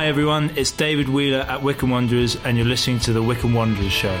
Hi everyone, it's David Wheeler at Wycombe Wanderers, and you're listening to the Wycombe Wanderers Show.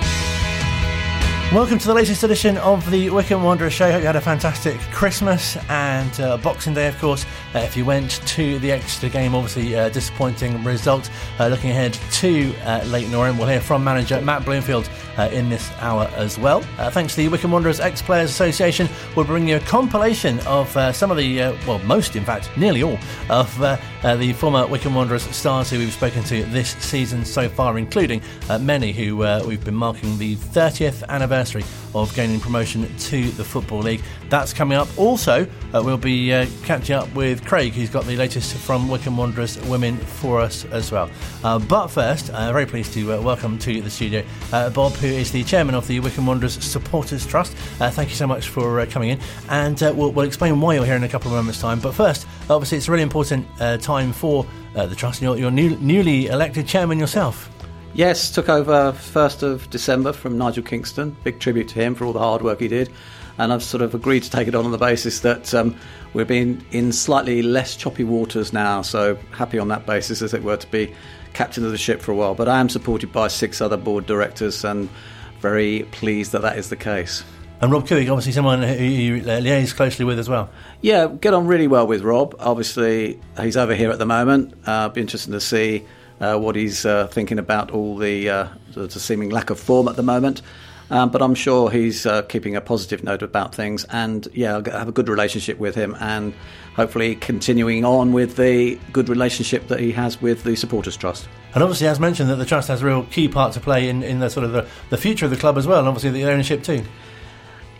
Welcome to the latest edition of the Wycombe Wanderers show. Hope you had a fantastic Christmas and uh, Boxing Day, of course. Uh, if you went to the Exeter game, obviously uh, disappointing result. Uh, looking ahead to uh, Leyton Orient, we'll hear from manager Matt Bloomfield uh, in this hour as well. thanks to the Wycombe Wanderers Ex Players Association, we'll bring you a compilation of some of the, well, most, in fact, nearly all of the former Wycombe Wanderers stars who we've spoken to this season so far, including many who we've been marking the 30th anniversary of gaining promotion to the Football League. That's coming up. Also, uh, we'll be uh, catching up with Craig, who's got the latest from Wycombe Wanderers women for us as well. Uh, but first, uh, very pleased to uh, welcome to the studio uh, Bob, who is the chairman of the Wycombe Wanderers Supporters Trust. thank you so much for coming in, and we'll, we'll, explain why you're here in a couple of moments' time. But first, obviously, it's a really important time for the trust, and you're new, newly elected chairman yourself. Yes, took over 1st of December from Nigel Kingston. Big tribute to him for all the hard work he did. And I've sort of agreed to take it on on the basis that um, we're being in slightly less choppy waters now. So happy on that basis, as it were, to be captain of the ship for a while. But I am supported by six other board directors and very pleased that that is the case. And Rob Couhig, obviously someone who you liaise closely with as well. Yeah, get on really well with Rob. Obviously, he's over here at the moment. Uh, be interesting to see uh, what he's uh, thinking about all the, uh, the, seeming lack of form at the moment. Um, but I'm sure he's uh, keeping a positive note about things, and yeah, I'll have a good relationship with him, and hopefully continuing on with the good relationship that he has with the Supporters Trust. And obviously, as mentioned, that the trust has a real key part to play in, in the sort of the, the future of the club as well, and obviously the ownership too.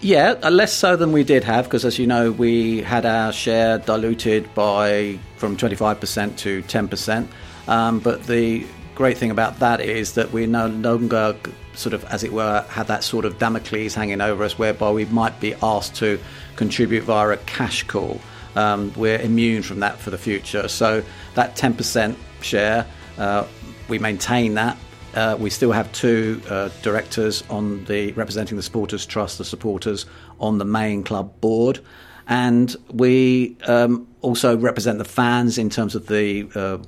Yeah, uh, less so than we did have because, as you know, we had our share diluted by from 25% to 10%. Um, but the great thing about that is that we no longer sort of, as it were, had that sort of Damocles hanging over us whereby we might be asked to contribute via a cash call. Um, we're immune from that for the future. So that 10% share, uh, we maintain that. Uh, we still have two uh, directors on the representing the supporters trust, the supporters on the main club board, and we um, also represent the fans in terms of the uh,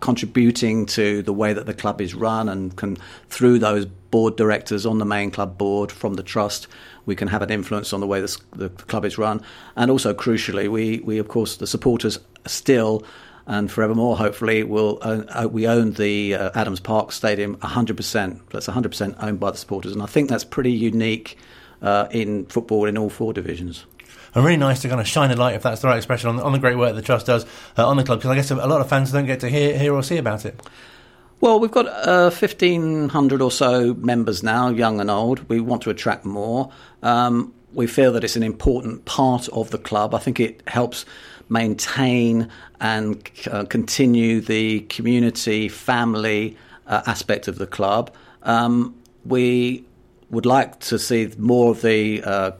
contributing to the way that the club is run and can through those board directors on the main club board from the trust we can have an influence on the way this, the club is run. And also crucially we, we of course the supporters still and forevermore hopefully we'll own, uh, we own the uh, Adams Park Stadium 100% that's 100% owned by the supporters and I think that's pretty unique uh, in football in all four divisions and really nice to kind of shine a light, if that's the right expression, on, on the great work the trust does uh, on the club. Because I guess a lot of fans don't get to hear, hear or see about it. Well, we've got uh, 1,500 or so members now, young and old. We want to attract more. Um, we feel that it's an important part of the club. I think it helps maintain and uh, continue the community, family uh, aspect of the club. Um, we would like to see more of the uh,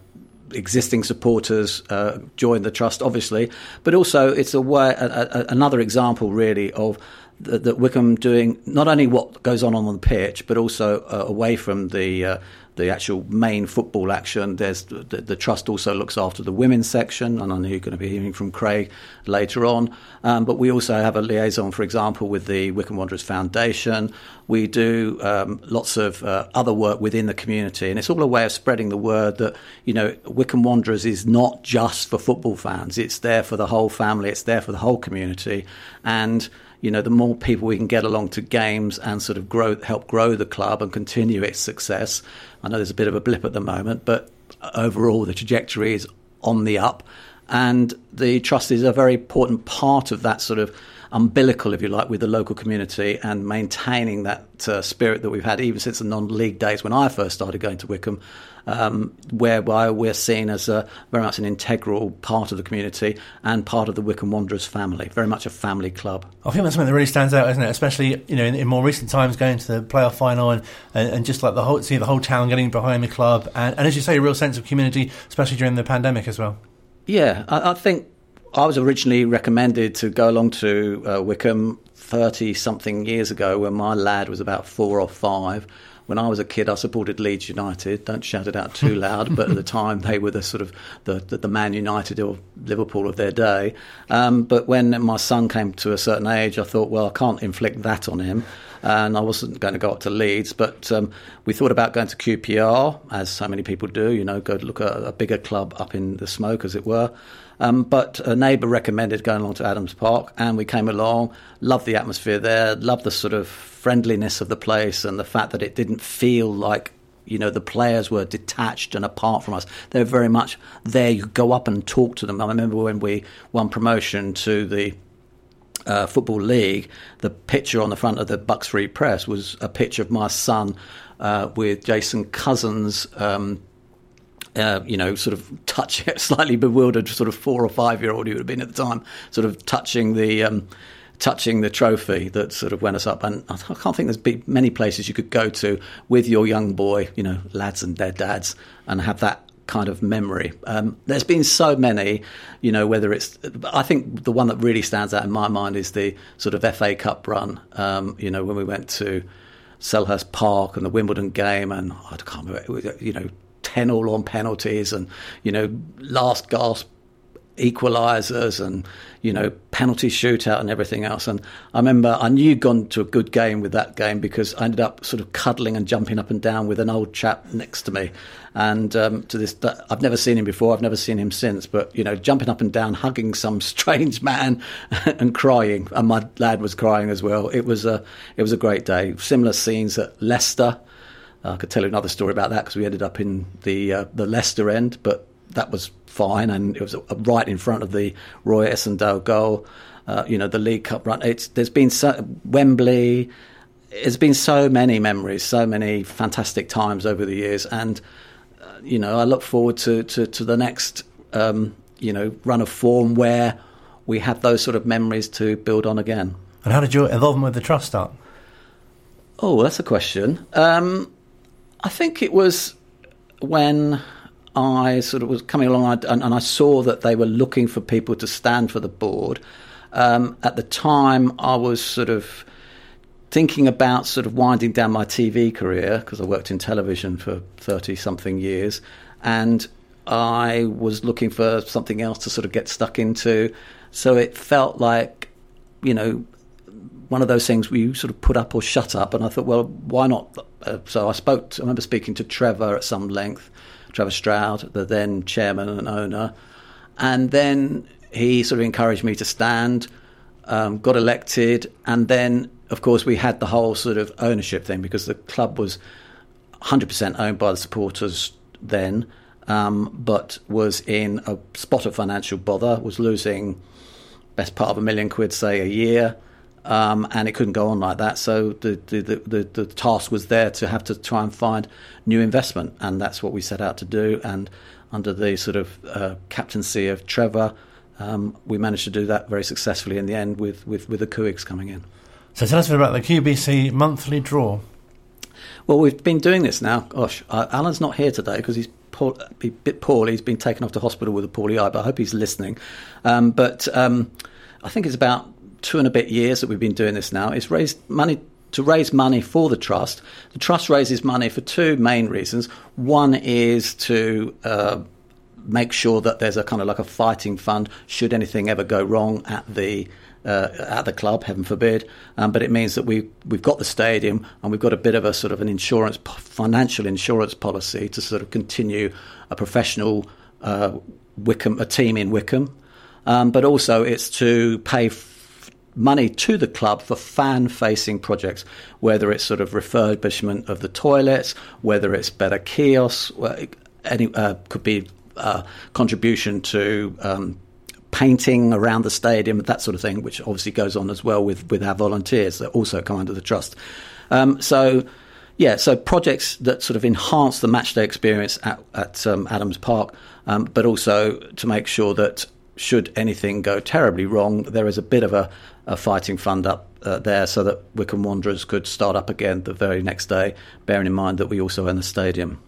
existing supporters uh, join the trust, obviously, but also it's a way, a, a, another example really of that Wycombe doing not only what goes on on the pitch, but also uh, away from the uh, the actual main football action. There's the, the, trust also looks after the women's section, and I know you're going to be hearing from Craig later on. Um, but we also have a liaison, for example, with the Wycombe Wanderers Foundation. We do um, lots of uh, other work within the community, and it's all a way of spreading the word that you know Wycombe Wanderers is not just for football fans. It's there for the whole family. It's there for the whole community, and you know, the more people we can get along to games and sort of grow, help grow the club and continue its success. I know there's a bit of a blip at the moment, but overall the trajectory is on the up. And the trust is a very important part of that sort of umbilical, if you like, with the local community and maintaining that uh, spirit that we've had even since the non-league days when I first started going to Wycombe, um, whereby we're seen as a, very much an integral part of the community and part of the Wycombe Wanderers family, very much a family club. I think that's something that really stands out, isn't it? Especially you know in, in more recent times, going to the playoff final and, and, and, just like the whole see the whole town getting behind the club, and, and as you say, a real sense of community, especially during the pandemic as well. Yeah, I, I think I was originally recommended to go along to uh, Wycombe 30 something years ago when my lad was about four or five. When I was a kid, I supported Leeds United. Don't shout it out too loud, but at the time they were the sort of the, the, the Man United or Liverpool of their day. Um, but when my son came to a certain age, I thought, well, I can't inflict that on him and I wasn't going to go up to Leeds, but um, we thought about going to QPR, as so many people do, you know, go look at a bigger club up in the smoke, as it were. Um, but a neighbour recommended going along to Adams Park, and we came along. Loved the atmosphere there. Loved the sort of friendliness of the place, and the fact that it didn't feel like you know the players were detached and apart from us. They were very much there. You go up and talk to them. I remember when we won promotion to the uh, Football League, the picture on the front of the Bucks Free Press was a picture of my son uh, with Jason Cousins. Um, uh, you know, sort of touch slightly bewildered, sort of four or five year old he would have been at the time, sort of touching the um, touching the trophy that sort of went us up. And I can't think there's many places you could go to with your young boy, you know, lads and their dads, and have that kind of memory. Um, there's been so many, you know, whether it's, I think the one that really stands out in my mind is the sort of FA Cup run, um, you know, when we went to Selhurst Park and the Wimbledon game, and I can't remember, you know, 10 all on penalties and, you know, last gasp equalisers and you know penalty shootout and everything else. And I remember I knew gone to a good game with that game because I ended up sort of cuddling and jumping up and down with an old chap next to me. And um, to this, I've never seen him before. I've never seen him since. But you know, jumping up and down, hugging some strange man, and crying. And my lad was crying as well. It was a it was a great day. Similar scenes at Leicester. I could tell you another story about that because we ended up in the uh, the Leicester end, but that was fine, and it was right in front of the Roy Essandoh goal. Uh, you know, the League Cup run. It's there's been so, Wembley. There's been so many memories, so many fantastic times over the years, and uh, you know, I look forward to to, to the next um, you know run of form where we have those sort of memories to build on again. And how did your involvement with the trust start? Oh, that's a question. Um, I think it was when I sort of was coming along and, and I saw that they were looking for people to stand for the board. Um, at the time, I was sort of thinking about sort of winding down my TV career because I worked in television for 30 something years. And I was looking for something else to sort of get stuck into. So it felt like, you know, one of those things where you sort of put up or shut up. And I thought, well, why not? Uh, so I spoke, to, I remember speaking to Trevor at some length Trevor Stroud, the then chairman and owner. And then he sort of encouraged me to stand, um, got elected, and then, of course, we had the whole sort of ownership thing because the club was 100% owned by the supporters then, um, but was in a spot of financial bother, was losing best part of a million quid, say, a year. Um, and it couldn't go on like that. So the, the, the, the, task was there to have to try and find new investment, and that's what we set out to do. And under the sort of uh, captaincy of Trevor, um, we managed to do that very successfully in the end with, with, with the Couhigs coming in. So tell us a bit about the QBC monthly draw. Well, we've been doing this now. Gosh, uh, Alan's not here today because he's poor, a bit poorly. He's been taken off to hospital with a poorly eye, but I hope he's listening. Um, but um, I think it's about two and a bit years that we've been doing this now. is raised money to raise money for the trust. The trust raises money for two main reasons. One is to uh, make sure that there's a kind of like a fighting fund should anything ever go wrong at the uh, at the club, heaven forbid. Um, but it means that we we've got the stadium and we've got a bit of a sort of an insurance financial insurance policy to sort of continue a professional uh, Wycombe a team in Wycombe. Um, but also it's to pay money to the club for fan facing projects, whether it's sort of refurbishment of the toilets, whether it's better kiosks, any, uh, could be uh, contribution to um, painting around the stadium, that sort of thing, which obviously goes on as well with, with our volunteers that also come under the trust. Um, so, yeah, so projects that sort of enhance the matchday experience at, at um, Adams Park, um, but also to make sure that should anything go terribly wrong, there is a bit of a, a fighting fund up uh, there so that Wycombe Wanderers could start up again the very next day, bearing in mind that we also own the stadium.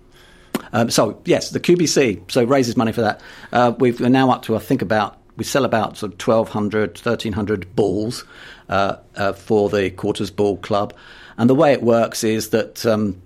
Um, so, yes, the QBC so raises money for that. Uh, we've, we're now up to, I think, about we sell about sort of 1,200, 1,300 balls uh, uh, for the Quarters Ball Club. And the way it works is that um,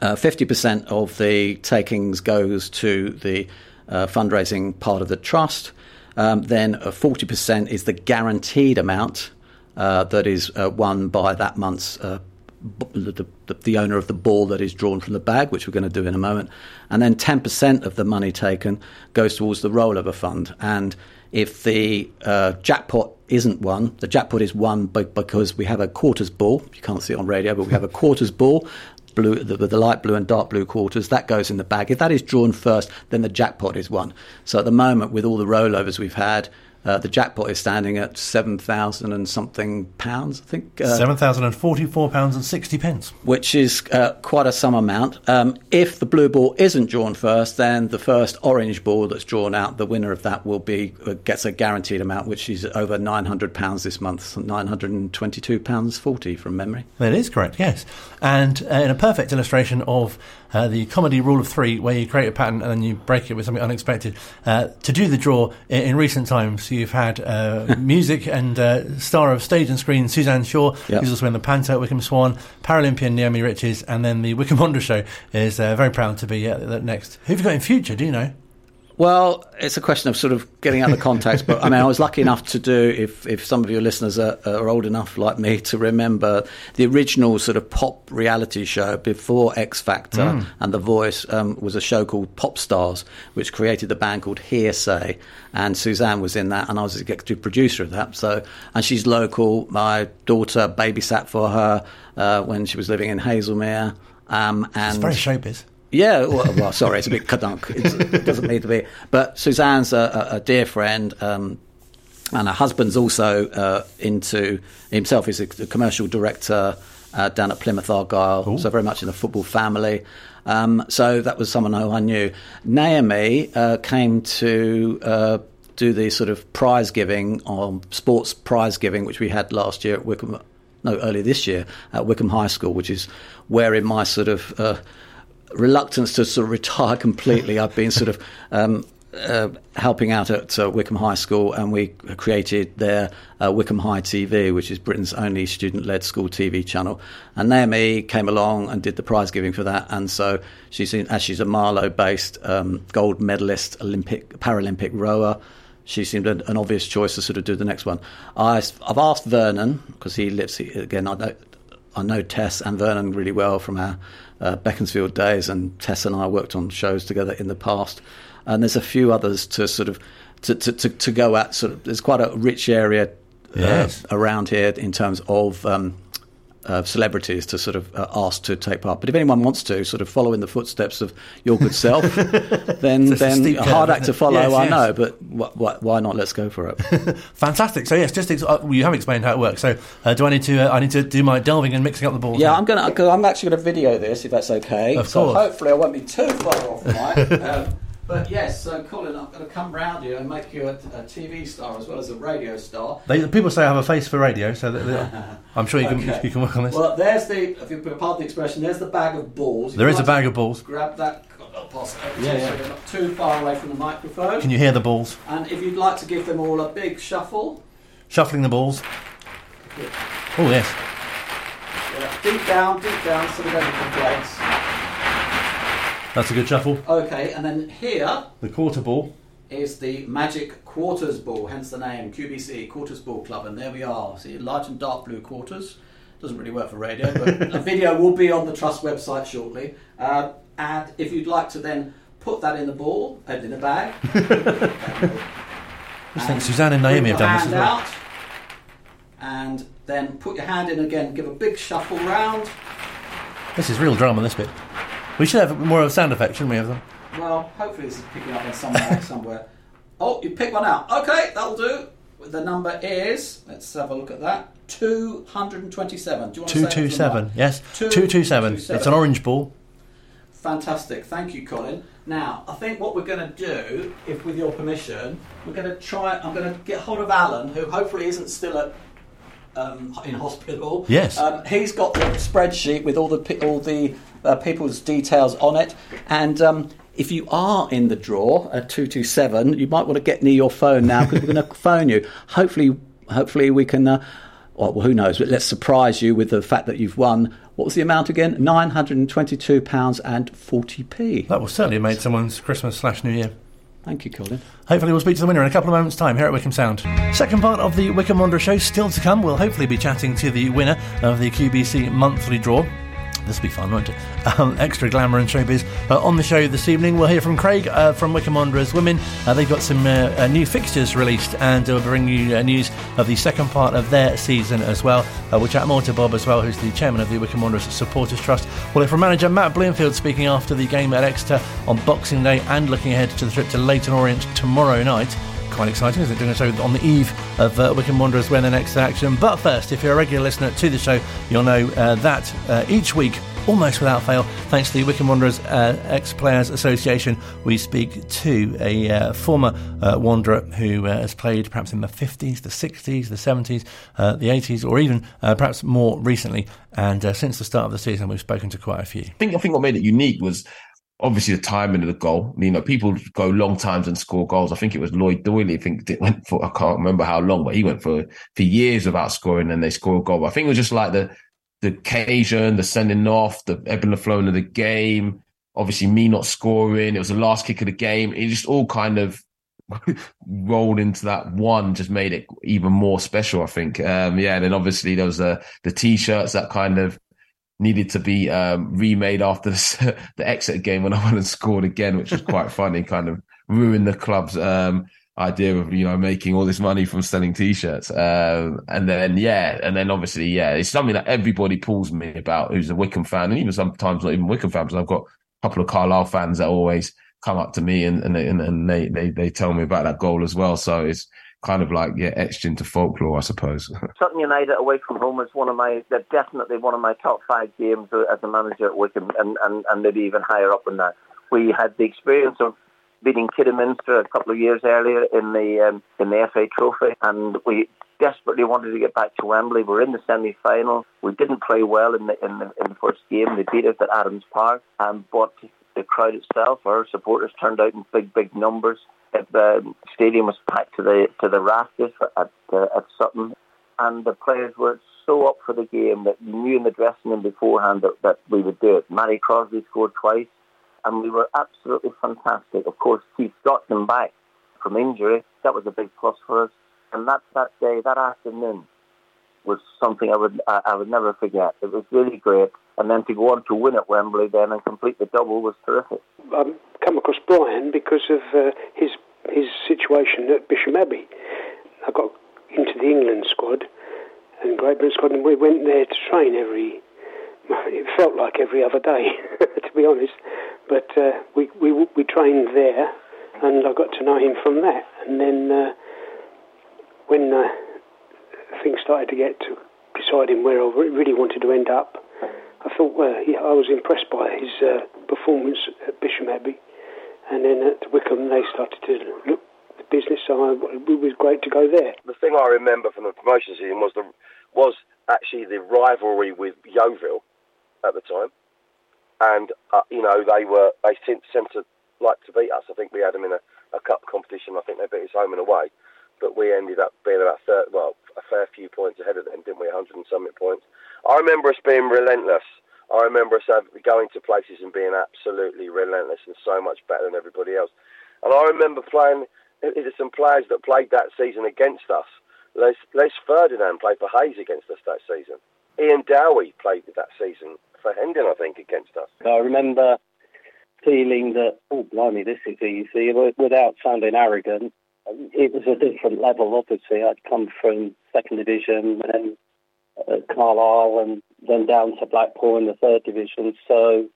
uh, 50% of the takings goes to the uh, fundraising part of the trust. Um, then 40% is the guaranteed amount uh, that is uh, won by that month's the, the, the, owner of the ball that is drawn from the bag, which we're going to do in a moment. And then 10% of the money taken goes towards the rollover fund. And if the uh, jackpot isn't won, the jackpot is won because we have a quarters ball. You can't see it on radio, but we have a quarters ball. Blue, the, the light blue and dark blue quarters, that goes in the bag. If that is drawn first, then the jackpot is won. So at the moment, with all the rollovers we've had, uh, the jackpot is standing at seven thousand and something pounds, I think. Uh, seven thousand and forty-four pounds and sixty pence, which is uh, quite a sum amount. Um, if the blue ball isn't drawn first, then the first orange ball that's drawn out, the winner of that will be uh, gets a guaranteed amount, which is over nine hundred pounds this month, nine hundred and twenty-two pounds forty from memory. That is correct, yes. And uh, in a perfect illustration of uh, the comedy rule of three, where you create a pattern and then you break it with something unexpected. Uh, to do the draw in, in recent times, you've had uh, music and uh, star of stage and screen Suzanne Shaw, yep. who's also in the Panto at Wycombe Swan, Paralympian Naomi Riches, and then the Wycombe Wonder Show is uh, very proud to be next. Who have you got in future? Do you know? Well, it's a question of sort of getting out the context. But I mean, I was lucky enough to do, if, if some of your listeners are, are, old enough like me to remember the original sort of pop reality show before X Factor mm. and The Voice um, was a show called Pop Stars, which created the band called Hear'Say. And Suzanne was in that, and I was the executive producer of that. So, and she's local. My daughter babysat for her uh, when she was living in Hazlemere. Um, and it's very showbiz. Yeah, well, well, sorry, it's a bit kadunk. it doesn't need to be. But Suzanne's a, a dear friend, um, and her husband's also uh, into himself. He's a, a commercial director uh, down at Plymouth Argyle, Ooh. so very much in the football family. Um, so that was someone who I knew. Naomi uh, came to uh, do the sort of prize giving on sports prize giving, which we had last year at Wycombe. No, earlier this year at Wycombe High School, which is where in my sort of uh, reluctance to sort of retire completely. I've been sort of um, uh, helping out at uh, Wycombe High School, and we created their uh, Wycombe High TV, which is Britain's only student-led school TV channel. And Naomi came along and did the prize giving for that, and so she's in, as she's a Marlow-based um, gold medalist, Olympic Paralympic rower. She seemed an, an, obvious choice to sort of do the next one. I, have asked Vernon because he lives again. I know I know Tess and Vernon really well from our uh, Beaconsfield days, and Tess and I worked on shows together in the past. And there's a few others to sort of to, to, to, to go at. Sort of, there's quite a rich area uh, yes. around here in terms of um, uh, celebrities to sort of uh, ask to take part. But if anyone wants to sort of follow in the footsteps of your good self, then then a hard act to follow. Yes, I yes. know, but wh- wh- why not? Let's go for it. Fantastic. So yes, just ex- uh, you have explained how it works. So uh, do I need to? Uh, I need to do my delving and mixing up the balls. Yeah, now? I'm gonna. I'm actually going to video this if that's okay. Of so course. hopefully I won't be too far off. Right. um, but yes, so Colin, I'm going to come round you and make you a, a TV star as well as a radio star. They, people say I have a face for radio, so I'm sure you can okay. you can work on this. Well, there's the, if you pardon the expression, there's the bag of balls. There is a bag of balls. Grab that. Oh, yeah, yeah. So not too far away from the microphone. Can you hear the balls? And if you'd like to give them all a big shuffle. Shuffling the balls. Oh yes. Yeah, deep down, deep down, so we don't have complaints. That's a good shuffle. Okay, and then here The quarter ball. is the Magic Quarters Ball, hence the name QBC Quarters Ball Club, and there we are. See, light and dark blue quarters. Doesn't really work for radio, but a video will be on the Trust website shortly. Uh, and if you'd like to then put that in the ball, uh, in the bag. I think Suzanne and Naomi have done this as well. Out, and then put your hand in again, give a big shuffle round. This is real drama, this bit. We should have more of a sound effect, shouldn't we? Have them? Well, hopefully this is picking up in somewhere. somewhere. Oh, you pick one out. Okay, that'll do. The number is. Let's have a look at that. Two hundred and twenty-seven. Do you want two two seven? Yes, two two seven. It's an orange ball. Fantastic. Thank you, Colin. Now, I think what we're going to do, if with your permission, we're going to try. I'm going to get hold of Alan, who hopefully isn't still at um, in hospital. Yes. Um, he's got the spreadsheet with all the all the uh, people's details on it, and um, if you are in the draw at 227, you might want to get near your phone now because we're going to phone you. Hopefully, hopefully we can. Uh, well, who knows? But let's surprise you with the fact that you've won. What was the amount again? Nine hundred and twenty-two pounds and forty p. That will certainly make someone's Christmas slash New Year. Thank you, Colin. Hopefully, we'll speak to the winner in a couple of moments' time here at Wycombe Sound. Second part of the Wycombe Wanderer show still to come. We'll hopefully be chatting to the winner of the QBC monthly draw. This will be fun, won't it? Um, extra glamour and showbiz. Uh, on the show this evening, we'll hear from Craig uh, from Wycombe Wanderers Women. Uh, they've got some uh, uh, new fixtures released and we'll bring you news of the second part of their season as well. we'll chat more to Bob as well, who's the chairman of the Wycombe Wanderers Supporters Trust. We'll hear from manager Matt Bloomfield speaking after the game at Exeter on Boxing Day and looking ahead to the trip to Leyton Orient tomorrow night quite exciting, isn't it? Doing a show on the eve of uh, Wycombe Wanderers when the next action. But first, if you're a regular listener to the show, you'll know uh, that uh, each week almost without fail, thanks to the Wycombe Wanderers uh, Ex Players Association, we speak to a uh, former uh, Wanderer who uh, has played perhaps in the 50s, the 60s, the 70s, uh, the 80s, or even uh, perhaps more recently. And since the start of the season, we've spoken to quite a few. I think, I think what made it unique was obviously the timing of the goal. You know, people go long times and score goals. I think it was Lloyd Doyley. I think it went for I can't remember how long, but he went for for years without scoring, and they scored a goal. I think it was just like the the occasion, the sending off, the ebbing and flowing of the game. Obviously, me not scoring. It was the last kick of the game. It just all kind of rolled into that one, just made it even more special. I think. Um, yeah, and then obviously there was uh, the t-shirts that kind of needed to be um, remade after the, the exit game when I went and scored again, which was quite funny. Kind of ruined the club's um, idea of you know making all this money from selling t-shirts um, and then yeah and then obviously yeah it's something that everybody pulls me about who's a Wycombe fan and even sometimes not even Wycombe fans I've got a couple of Carlisle fans that always come up to me and and, and they, they they tell me about that goal as well so it's kind of like yeah etched into folklore I suppose Sutton United away from home is one of my they're definitely one of my top five games as a manager at Wycombe and, and, and maybe even higher up than that we had the experience of beating Kidderminster a couple of years earlier in the um, in the FA Trophy, and we desperately wanted to get back to Wembley. We're in the semi-final. We didn't play well in the in the, in the first game. They beat us at Adams Park, um, but the crowd itself, our supporters turned out in big big numbers. The um, stadium was packed to the to the rafters at uh, at Sutton, and the players were so up for the game that you knew in the dressing room beforehand that, that we would do it. Matty Crosby scored twice and we were absolutely fantastic. Of course, Keith got them back from injury. That was a big plus for us. And that, that day, that afternoon, was something I would I, I would never forget. It was really great. And then to go on to win at Wembley then and complete the double was terrific. I've come across Brian because of uh, his his situation at Bisham Abbey. I got into the England squad and Great Britain squad, and we went there to train every. It felt like every other day, to be honest. But uh, we, we we trained there, and I got to know him from that. And then uh, when uh, things started to get to deciding where I really wanted to end up, I thought, well, I was impressed by his uh, performance at Bisham Abbey, and then at Wycombe, they started to look the business. So it was great to go there. The thing I remember from the promotion season was the was actually the rivalry with Yeovil at the time and uh, you know they were they seemed, seemed to like to beat us. I think we had them in a, a cup competition. I think they beat us home and away, but we ended up being about third, well a fair few points ahead of them, didn't we? 100 and something points. I remember us being relentless. I remember us going to places and being absolutely relentless and so much better than everybody else. And I remember playing. There's some players that played that season against us. Les, Les Ferdinand played for Hayes against us that season. Ian Dowie played that season for Hendon, I think, against us. I remember feeling that, oh, blimey, this is easy, without sounding arrogant. It was a different level, obviously. I'd come from second division and uh, Carlisle and then down to Blackpool in the third division. So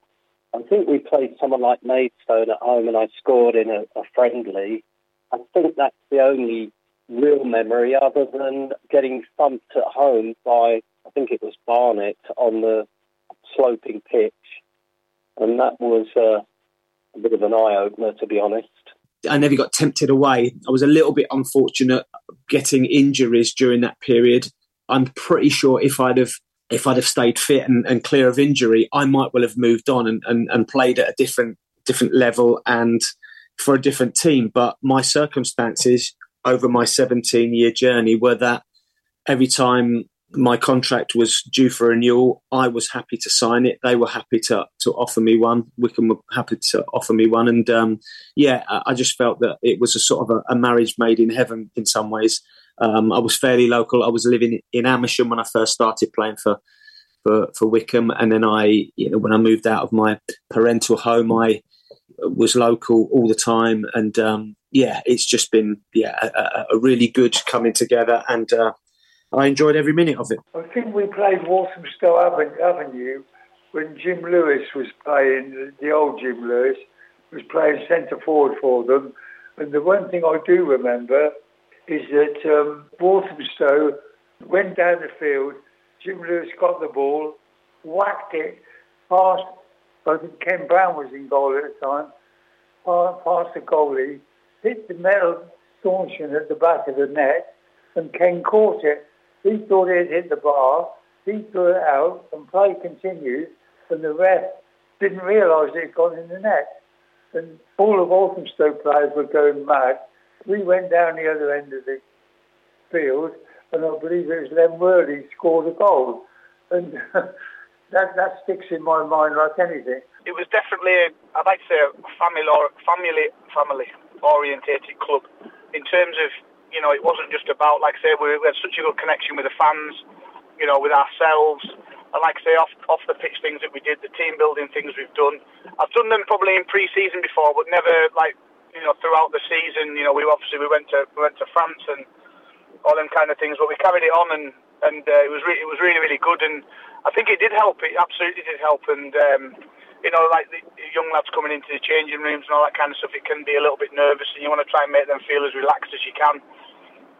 I think we played someone like Maidstone at home and I scored in a, a friendly. I think that's the only real memory other than getting thumped at home by, I think it was Barnet on the sloping pitch, and that was uh, a bit of an eye opener, to be honest. I never got tempted away. I was a little bit unfortunate getting injuries during that period. I'm pretty sure if I'd have if I'd have stayed fit and, and clear of injury, I might well have moved on and, and, and played at a different different level and for a different team. But my circumstances over my 17 year journey were that every time my contract was due for renewal, I was happy to sign it. They were happy to to offer me one. Wycombe were happy to offer me one, and um, yeah, I just felt that it was a sort of a, a marriage made in heaven in some ways. Um, I was fairly local. I was living in Amersham when I first started playing for for for Wycombe, and then I, you know, when I moved out of my parental home, I was local all the time, and um, yeah, it's just been yeah a, a, really good coming together, and uh, I enjoyed every minute of it. I think we played Walthamstow Avenue when Jim Lewis was playing, the old Jim Lewis was playing centre forward for them. And the one thing I do remember is that um, Walthamstow went down the field, Jim Lewis got the ball, whacked it past, I think Ken Brown was in goal at the time, past the goalie, hit the metal stanchion at the back of the net, and Ken caught it. He thought it had hit the bar. He threw it out, and play continued, and the ref didn't realise it had gone in the net. And all of Walthamstow players were going mad. We went down the other end of the field, and I believe it was Len Worley scored a goal. And that, that sticks in my mind like anything. It was definitely, a, I'd like to say, a family, family, family orientated club in terms of you know, it wasn't just about, like I say, we, we had such a good connection with the fans, you know, with ourselves. And like I say, off, off the pitch things that we did, the team building things we've done. I've done them probably in pre-season before, but never like, you know, throughout the season. You know, we obviously we went to we went to France and all them kind of things, but we carried it on and and uh, it was re- it was really really good. And I think it did help. It absolutely did help. And um, you know, like the young lads coming into the changing rooms and all that kind of stuff, it can be a little bit nervous, and you want to try and make them feel as relaxed as you can.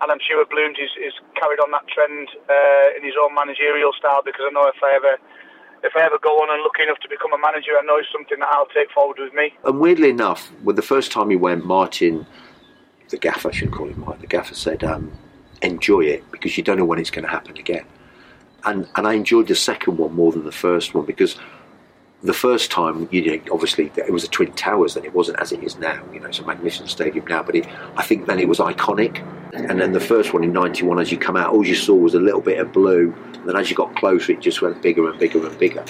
And I'm sure Blooms is, is carried on that trend uh, in his own managerial style because I know if I ever if I ever go on and lucky enough to become a manager, I know it's something that I'll take forward with me. And weirdly enough, with the first time he went, Martin, the gaffer, I should call him Mike, the gaffer said, um, enjoy it because you don't know when it's going to happen again. And, and I enjoyed the second one more than the first one because the first time, you know, obviously it was the Twin Towers, and it wasn't as it is now. You know, it's a magnificent stadium now, but it, I think then it was iconic. And then the first one in '91, as you come out, all you saw was a little bit of blue. And then as you got closer, it just went bigger and bigger and bigger.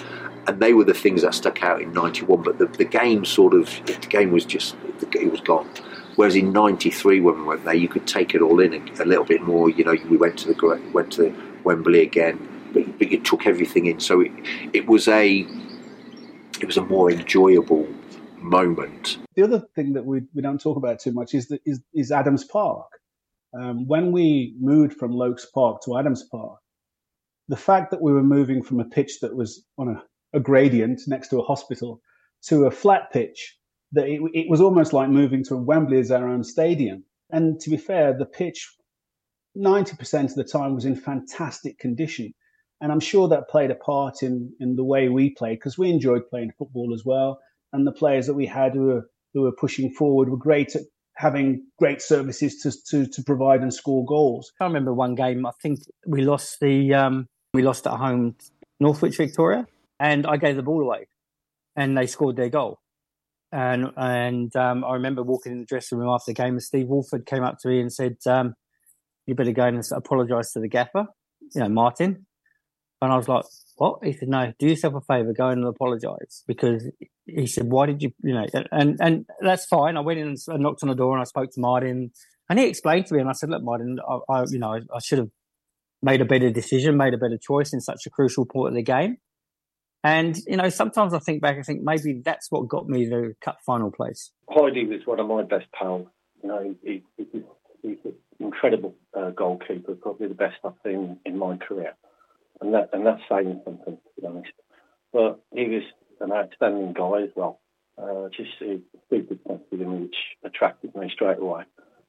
And they were the things that stuck out in '91. But the, the game sort of, the game was just, it was gone. Whereas in '93, when we went there, you could take it all in a, a little bit more. You know, we went to the went to Wembley again, but, but you took everything in. So it, it was a it was a more enjoyable moment. The other thing that we, we don't talk about too much is, that, is, is Adams Park. Um, when we moved from Loakes Park to Adams Park, the fact that we were moving from a pitch that was on a, a gradient next to a hospital to a flat pitch, that it, it was almost like moving to Wembley as our own stadium. And to be fair, the pitch 90% of the time was in fantastic condition. And I'm sure that played a part in, in the way we played because we enjoyed playing football as well. And the players that we had who were, who were pushing forward were great at having great services to, to, to provide and score goals. I remember one game, I think we lost the um, we lost at home Northwich Victoria, and I gave the ball away, and they scored their goal. And and um, I remember walking in the dressing room after the game, and Steve Walford came up to me and said, um, "You better go and apologise to the gaffer, you know, Martin." And I was like, what? He said, no, do yourself a favor, go in and apologize. Because he said, why did you, you know, and, and that's fine. I went in and knocked on the door and I spoke to Martin and he explained to me and I said, look, Martin, I, I you know, I should have made a better decision, made a better choice in such a crucial point of the game. And, you know, sometimes I think back, I think maybe that's what got me the cup final place. Heidi was one of my best pals. You know, he, he, he's an incredible uh, goalkeeper, probably the best I've seen in my career and that and that's saying something to be honest. But he was an outstanding guy as well. Uh, just a big him, which attracted me straight away.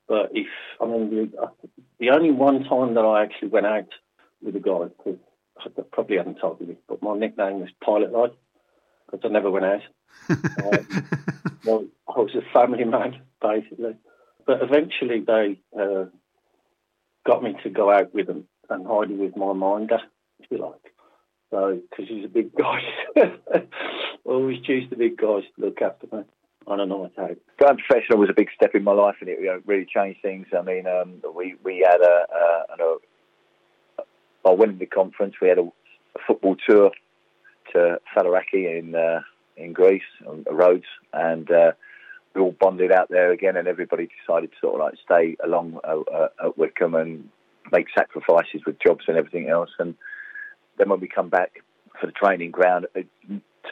But if I mean the, the only one time that I actually went out with a guy, because I probably haven't told you this, but my nickname was Pilot Light because I never went out. um, well, I was a family man basically, but eventually they uh, got me to go out with them, and Heidi with my minder if you like. So, because he's a big guy, always choose the big guys to look after me. on a night out. Going professional was a big step in my life, and it really changed things. I mean, um, we we had a, a, a, by winning the conference, we had a, a football tour to Faliraki in uh, in Greece on the Rhodes, and uh, we all bonded out there again, and everybody decided to sort of like stay along uh, uh, at Wycombe and make sacrifices with jobs and everything else. And then when we come back for the training ground, a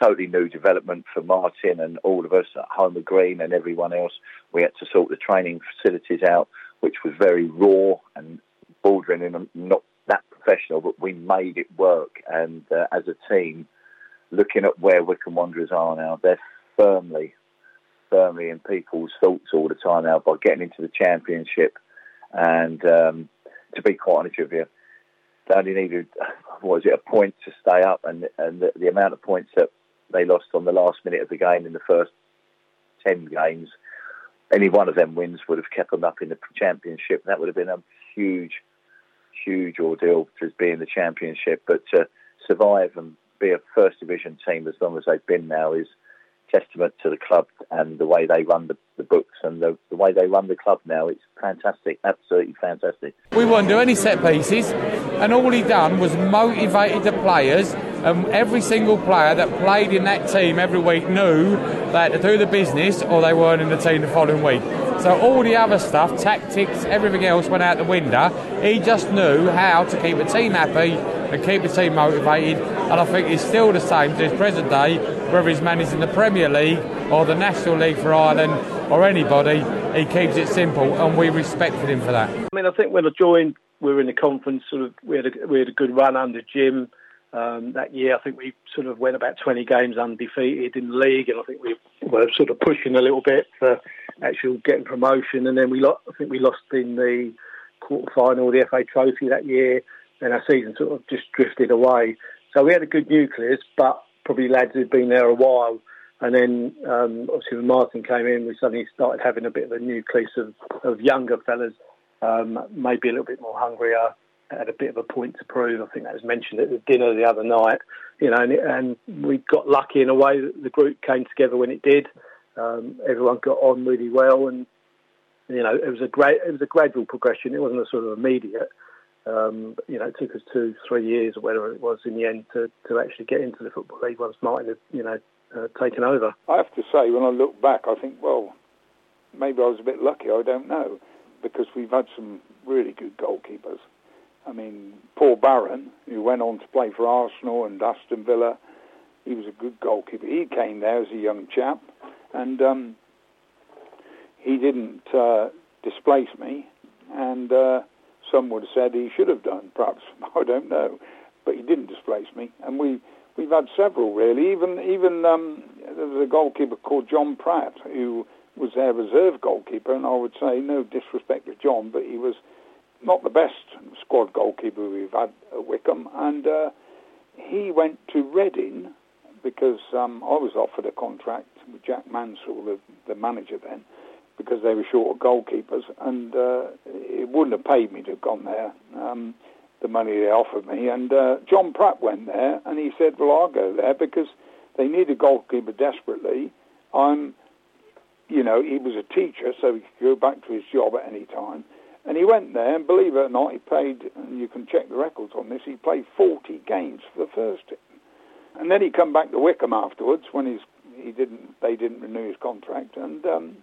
totally new development for Martin and all of us at Homer Green and everyone else. We had to sort the training facilities out, which was very raw and bordering and not that professional, but we made it work. And uh, as a team, looking at where Wycombe Wanderers are now, they're firmly, firmly in people's thoughts all the time now by getting into the championship. And um, to be quite honest with you, they only needed, what was it, a point to stay up, and and the, the amount of points that they lost on the last minute of the game in the first ten games, any one of them wins would have kept them up in the championship. That would have been a huge, huge ordeal to be in the championship. But to survive and be a first division team as long as they've been now is testament to the club and the way they run the, the books and the, the, way they run the club now. It's fantastic, absolutely fantastic. We wouldn't do any set pieces, and all he done was motivated the players. And every single player that played in that team every week knew had to do the business or they weren't in the team the following week. So all the other stuff, tactics, everything else went out the window. He just knew how to keep the team happy and keep the team motivated. And I think he's still the same to his present day whether he's managing the Premier League or the National League for Ireland or anybody, he keeps it simple, and we respected him for that. I mean, I think when I joined, we were in the conference. Sort of, we had a, we had a good run under Jim. Um, that year, I think we sort of went about 20 games undefeated in the league, and I think we were sort of pushing a little bit for actual getting promotion. And then we, lo- I think we lost in the quarter final, the FA Trophy that year, and our season sort of just drifted away. So we had a good nucleus, but probably lads who'd been there a while. And then um, obviously when Martin came in, we suddenly started having a bit of a nucleus of, of younger fellas, um, maybe a little bit more hungrier, had a bit of a point to prove. I think that was mentioned at the dinner the other night. You know, and, and we got lucky in a way that the group came together when it did. Um, everyone got on really well, and you know, it was a great, it was a gradual progression. It wasn't a sort of immediate. Um, you know, it took us two, three years or whatever it was in the end to, to actually get into the Football League once Martin had, you know, uh, taken over. I have to say, when I look back, I think, well, maybe I was a bit lucky, I don't know, because we've had some really good goalkeepers. I mean, Paul Barron, who went on to play for Arsenal and Aston Villa, he was a good goalkeeper. He came there as a young chap, and um, he didn't uh, displace me, and uh, some would have said he should have done, perhaps. I don't know. But he didn't displace me. And we, we've had several, really. Even, even um, there was a goalkeeper called John Pratt who was their reserve goalkeeper. And I would say, no disrespect to John, but he was not the best squad goalkeeper we've had at Wycombe. And uh, he went to Reading because um, I was offered a contract with Jack Mansell, the, the manager then because they were short of goalkeepers, and uh, it wouldn't have paid me to have gone there. Um, the money they offered me, and uh, John Pratt went there, and he said, "Well, I'll go there because they need a goalkeeper desperately. I'm, you know, he was a teacher, so he could go back to his job at any time." And he went there, and believe it or not, he played, and you can check the records on this, he played 40 games for the first team. And then he come back to Wycombe afterwards when he's, he didn't, they didn't renew his contract, and um,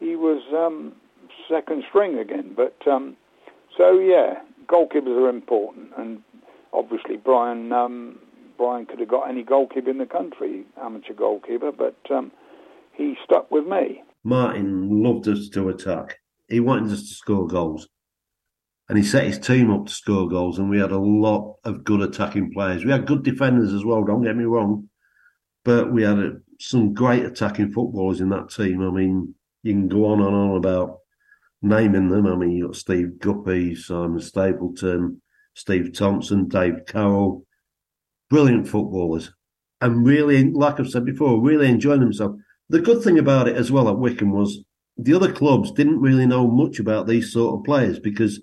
he was um, second string again. But um, so yeah, goalkeepers are important, and obviously Brian um, Brian could have got any goalkeeper in the country, amateur goalkeeper, but um, he stuck with me. Martin loved us to attack. He wanted us to score goals. And he set his team up to score goals, and we had a lot of good attacking players. We had good defenders as well, don't get me wrong, but we had a, some great attacking footballers in that team. I mean, you can go on and on about naming them. I mean, you've got Steve Guppy, Simon Stapleton, Steve Thompson, Dave Carroll, brilliant footballers, and really, like I've said before, really enjoying themselves. The good thing about it as well at Wycombe was the other clubs didn't really know much about these sort of players because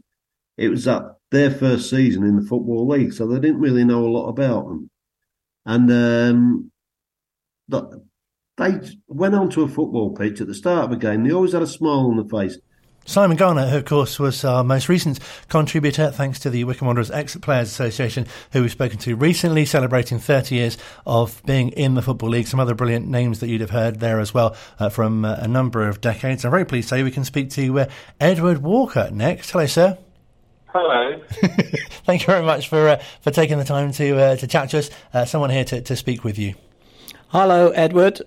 it was at their first season in the football league, so they didn't really know a lot about them. And um, they went onto a football pitch at the start of a game. They always had a smile on the face. Simon Garner, who of course was our most recent contributor, thanks to the Wycombe Wanderers Exit Players Association, who we've spoken to recently, celebrating 30 years of being in the Football League. Some other brilliant names that you'd have heard there as well uh, from uh, a number of decades. I'm very pleased to say we can speak to uh, Edward Walker next. Hello, sir. Hello. Thank you very much for uh, for taking the time to uh, to chat to us. Uh, someone here to, to speak with you. Hello, Edward.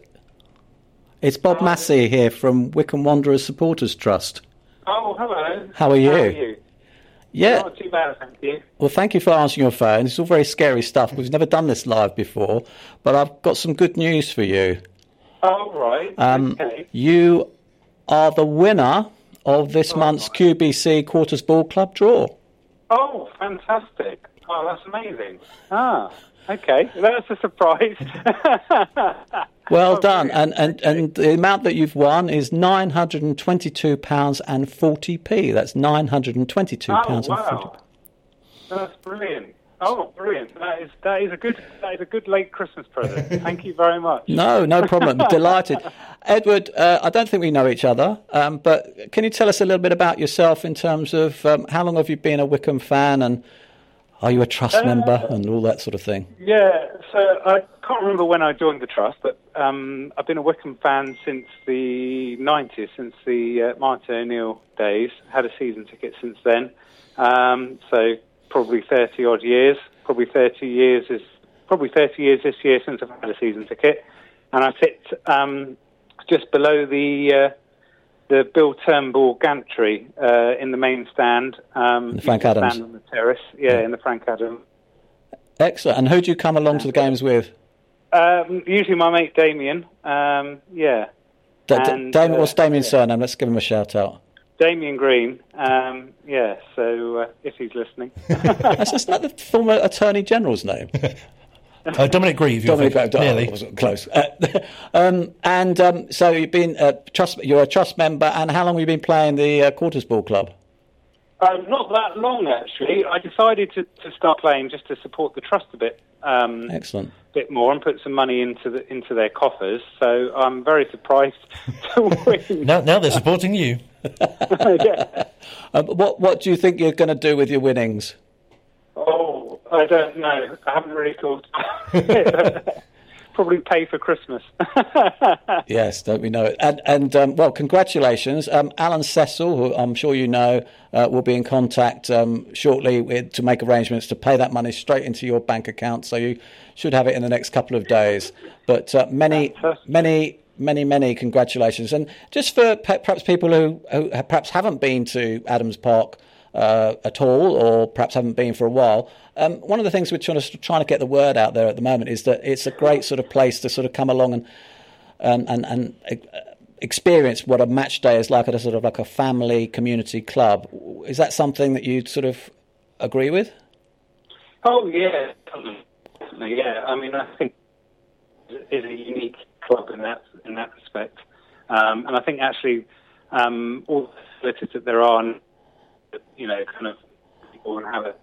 It's Bob Massie here from Wycombe Wanderers Supporters Trust. Oh, hello. How are you? How are you? Yeah. Not too bad, thank you. Well, thank you for answering your phone. It's all very scary stuff. Because we've never done this live before, but I've got some good news for you. Oh, right. Um, okay. You are the winner of this month's QBC Quarters Ball Club draw. Oh, fantastic. Oh, that's amazing. Ah, okay. That's a surprise. Well done. And, and, and the amount that you've won is £922 and 40p. That's £922 oh, and 40p. wow. That's brilliant. Oh, brilliant! That is that is a good that is a good late Christmas present. Thank you very much. No, no problem. Delighted. Edward, uh, I don't think we know each other, um, but can you tell us a little bit about yourself in terms of um, how long have you been a Wycombe fan and are you a trust Uh, member and all that sort of thing? Yeah, so I can't remember when I joined the trust, but um, I've been a Wycombe fan since the 90s, since the uh, Martin O'Neill days. Had a season ticket since then, um, so probably 30 odd years. Probably 30 years is probably 30 years this year since I've had a season ticket, and I sit um, just below the uh, the Bill Turnbull gantry uh, in the main stand. Um, The Frank Adams. stand on the terrace, yeah, in the Frank Adams. Excellent. And who do you come along to the games with? Um, usually my mate Damien. Um, yeah. Da- Da- And, Damien, uh, what's Damien's surname? Let's give him a shout out. Damien Green. Um, yeah. So uh, if he's listening. That's just like the former Attorney General's name. Uh, Dominic Grieve, you're Dominic. Grieve, Nearly. I wasn't close. Uh, um, and um, so you've been a trust. You're a trust member, and how long have you been playing the uh, Quarters Ball Club? Um, not that long actually. I decided to, to start playing just to support the trust a bit. Um, Excellent. bit more and put some money into the into their coffers. So I'm very surprised to win. Now, now they're supporting you. yeah. Um, what What do you think you're going to do with your winnings? Oh, I don't know. I haven't really thought. Probably pay for Christmas. Yes, don't we know it? And, and um, well, congratulations, um, Alan Cecil, who I'm sure you know, uh, will be in contact um, shortly with, to make arrangements to pay that money straight into your bank account. So you should have it in the next couple of days. But uh, many, many, many, many congratulations. And just for pe- perhaps people who, who perhaps haven't been to Adams Park uh, at all, or perhaps haven't been for a while. Um, one of the things we're trying to, get the word out there at the moment is that it's a great sort of place to sort of come along and and and, and uh, experience what a match day is like at a sort of like a family community club. Is that something that you'd sort of agree with? oh yeah. Yeah, I mean, I think it's a unique club in that in that respect, um, and I think actually um, all the facilities that there are, you know, kind of people and have a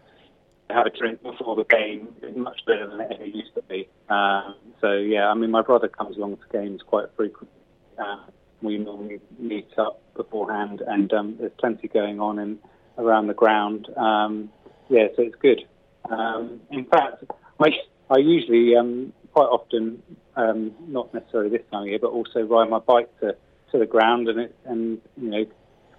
have a drink before the game is much better than it ever used to be. Um, so yeah, I mean, my brother comes along to games quite frequently. Uh, we normally meet up beforehand, and um, there's plenty going on in around the ground. Um, yeah, so it's good. Um, in fact, I, I usually um, quite often, not necessarily this time of year, but also ride my bike to, to the ground, and it, and you know,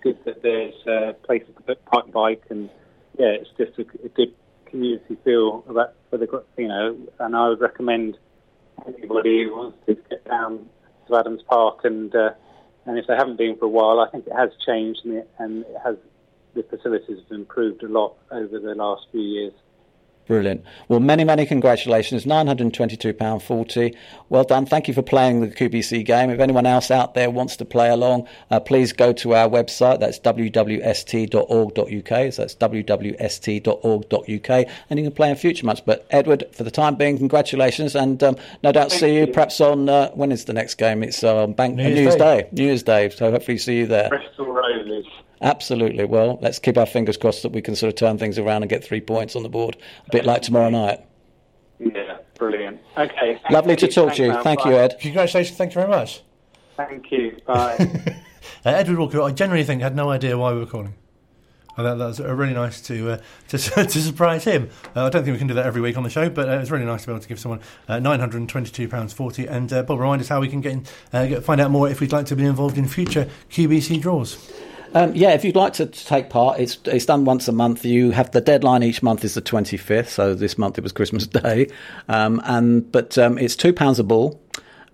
good that there's uh, places to put park bike, and yeah, it's just a, a good community feel about for the you know, and I would recommend anybody who wants to get down to Adams Park and uh, and if they haven't been for a while, I think it has changed and it, and it has the facilities have improved a lot over the last few years. Brilliant. Well, many, many congratulations. £922.40. Well done. Thank you for playing the QBC game. If anyone else out there wants to play along, uh, please go to our website. That's wwst.org.uk. So that's wwst.org.uk. And you can play in future months. But, Edward, for the time being, congratulations. And um, no doubt Thank see you, you. perhaps on, uh, when is the next game? It's on Bank, New uh, Year's New Year's Day. Day. New Year's Day. So hopefully see you there. Bristol Rovers. Absolutely. Well, let's keep our fingers crossed that we can sort of turn things around and get three points on the board, a bit like tomorrow night. Yeah. Brilliant. Okay. Lovely to talk to you. Thanks, Thank man. you, Ed. Congratulations. Thank you very much. Thank you. Bye. Uh, Edward Walker, I generally think had no idea why we were calling. I thought that was uh, really nice to uh, to, to surprise him. Uh, I don't think we can do that every week on the show, but uh, it was really nice to be able to give someone uh, nine hundred and twenty-two pounds forty. And uh, Bob, remind us how we can get, in, uh, get find out more if we'd like to be involved in future QBC draws. Um, yeah, if you'd like to take part, it's it's done once a month. You have the deadline each month is the twenty fifth. So this month it was Christmas Day, um, and but um, it's two pounds a ball.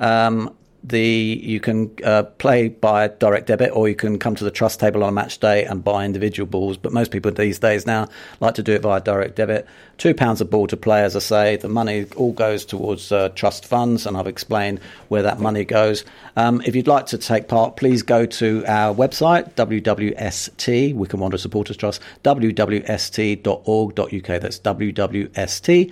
Um, the you can uh, play by direct debit, or you can come to the trust table on a match day and buy individual balls. But most people these days now like to do it via direct debit. Two pounds a ball to play, as I say. The money all goes towards uh, trust funds, and I've explained where that money goes. Um, if you'd like to take part, please go to our website wwst Wycombe Wanderers Supporters Trust wwst.org.uk. That's wwst.org.uk.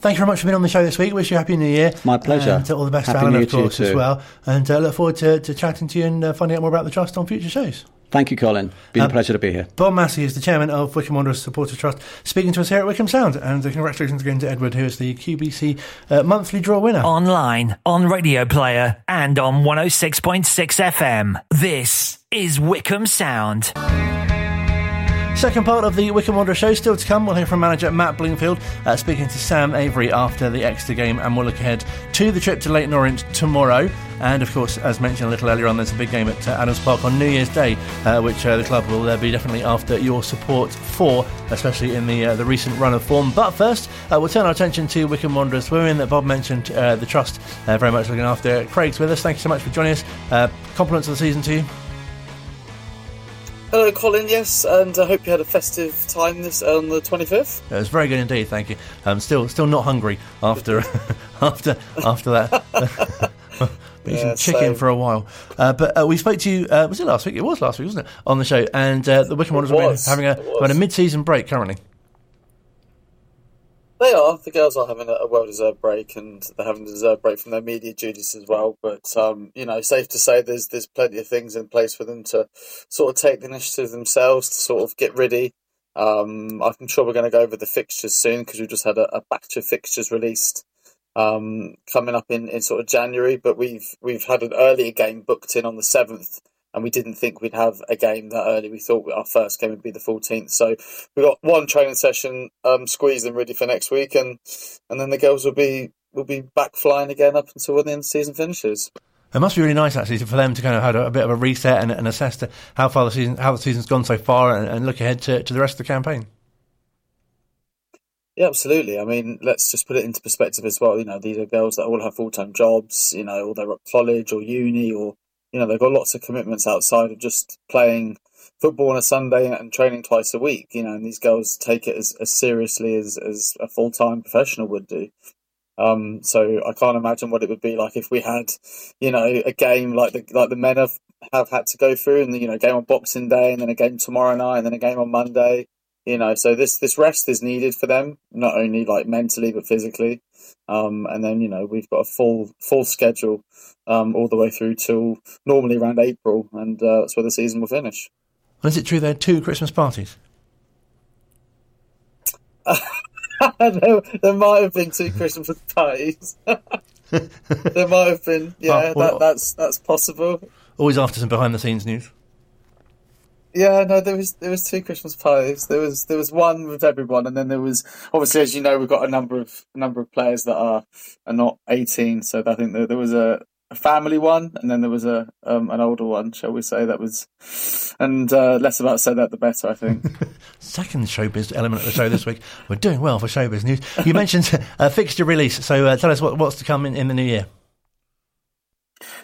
Thank you very much for being on the show this week. Wish you a happy new year. My pleasure. And all the best Happy to Alan, of Year to you course, as well. And uh, look forward to, to chatting to you and uh, finding out more about the trust on future shows. Thank you, Colin. Been Um, a pleasure to be here. Bob Massie is the chairman of Wycombe Wanderers Supporters Trust, speaking to us here at Wycombe Sound. And uh, congratulations again to Edward, who is the QBC uh, monthly draw winner. Online, on Radio Player, and on 106.6 FM. This is Wycombe Sound. Second part of the Wycombe Wanderers show still to come. We'll hear from manager Matt Bloomfield uh, speaking to Sam Avery after the Exeter game, and we'll look ahead to the trip to Leyton Orient tomorrow. And of course, as mentioned a little earlier on, there's a big game at uh, Adams Park on New Year's Day, uh, which uh, the club will uh, be definitely after your support for, especially in the uh, the recent run of form. But first, we'll turn our attention to Wycombe Wanderers women that Bob mentioned. The trust very much looking after. Craig's with us. Thank you so much for joining us. Compliments of the season to you. Hello, Colin. Yes, and I hope you had a festive time this on the 25th. It was very good indeed, thank you. Um, still, still not hungry after after after that. Been eating Yeah, for a while, uh, but uh, we spoke to you. Uh, was it last week? It was last week, wasn't it? On the show, and uh, the Wycombe Wanderers been having a, having a mid-season break currently. They are. The girls are having a, a well-deserved break, and they're having a deserved break from their media duties as well. But um, you know, safe to say, there's there's plenty of things in place for them to sort of take the initiative themselves to sort of get ready. Um, I'm sure we're going to go over the fixtures soon because we've just had a, a batch of fixtures released um, coming up in, in sort of January. But we've we've had an earlier game booked in on the seventh, and we didn't think we'd have a game that early. We thought our first game would be the 14th. So we've got one training session um, squeezed and ready for next week, and and then the girls will be will be back flying again up until when the end of the season finishes. It must be really nice actually for them to kind of have a, bit of a reset and, and assess to how far the season, how the season's gone so far, and, and look ahead to, to the rest of the campaign. Yeah, absolutely. I mean, let's just put it into perspective as well. You know, these are girls that all have full time jobs, you know, or they're at college or uni, or, you know, they've got lots of commitments outside of just playing football on a Sunday and training twice a week, you know, and these girls take it as, as seriously as, as a full time professional would do. Um, so I can't imagine what it would be like if we had, you know, a game like the like the men have, have had to go through, and you know, game on Boxing Day, and then a game tomorrow night, and then a game on Monday. You know, so this this rest is needed for them, not only like mentally but physically. Um, and then you know we've got a full full schedule um, all the way through till normally around April, and uh, that's where the season will finish. And is it true there are two Christmas parties? there, there might have been two Christmas parties. there might have been, yeah. Oh, well- that, that's that's possible. Always after some behind the scenes news. Yeah, no, there was there was two Christmas parties. There was there was one with everyone, and then there was obviously, as you know, we've got a number of a number of players that are are not eighteen. So I think there, was a, a family one, and then there was a um, an older one, shall we say? That was, and uh, less about said that the better. I think. Second showbiz element of the show this week. We're doing well for showbiz news. You mentioned a fixture release, so uh, tell us what, what's to come in, in the new year.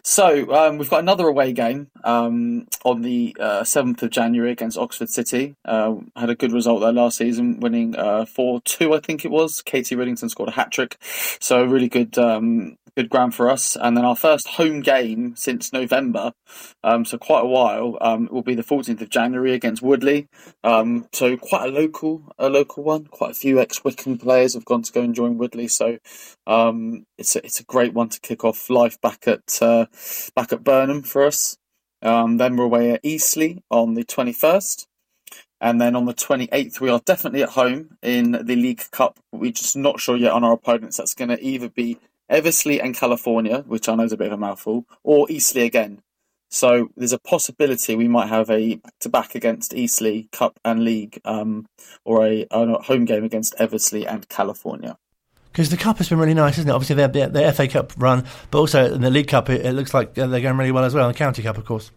So um, we've got another away game um, on the uh, seventh of January against Oxford City. Uh, had a good result there last season, winning four two, I think it was. Katie Riddington scored a hat trick, so a really good um, good ground for us. And then our first home game since November, um, so quite a while, um, will be the fourteenth of January against Woodley. Um, so quite a local a local one. Quite a few ex Wycombe players have gone to go and join Woodley, so um, it's a, it's a great one to kick off life back at uh, back at Burnham for us. Um, then we're away at Eastleigh on the twenty first, And then on the 28th, we are definitely at home in the League Cup. We're just not sure yet on our opponents. That's going to either be Eversley and California, which I know is a bit of a mouthful, or Eastleigh again. So there's a possibility we might have a back-to-back against Eastleigh Cup and League, um, or a, a home game against Eversley and California. Because the cup has been really nice, isn't it? Obviously, they have the, the FA Cup run, but also in the League Cup, it, it looks like they're going really well as well. And the County Cup, of course.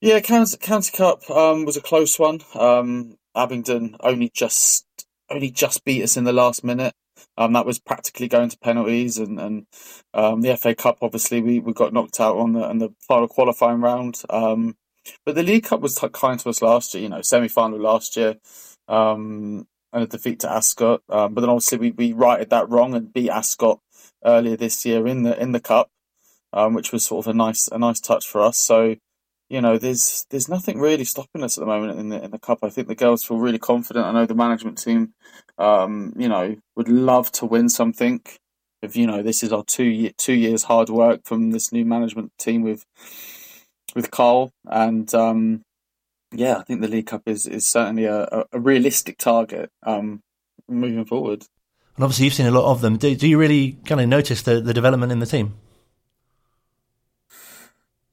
Yeah, County, County Cup um, was a close one. Um, Abingdon only just only just beat us in the last minute. Um, that was practically going to penalties, and, and um, the FA Cup obviously we, we got knocked out on the the final qualifying round. Um, but the League Cup was t- kind to us last year. You know, semi final last year, um, and a defeat to Ascot. Um, but then obviously we, we righted that wrong and beat Ascot earlier this year in the in the cup, um, which was sort of a nice a nice touch for us. So you know, there's there's nothing really stopping us at the moment in the in the cup. I think the girls feel really confident. I know the management team, um, you know, would love to win something. If you know, this is our two two years hard work from this new management team with with Carl, and um, yeah, I think the League Cup is is certainly a, a realistic target um, moving forward. And obviously, you've seen a lot of them. Do, do you really kind of notice the, the development in the team?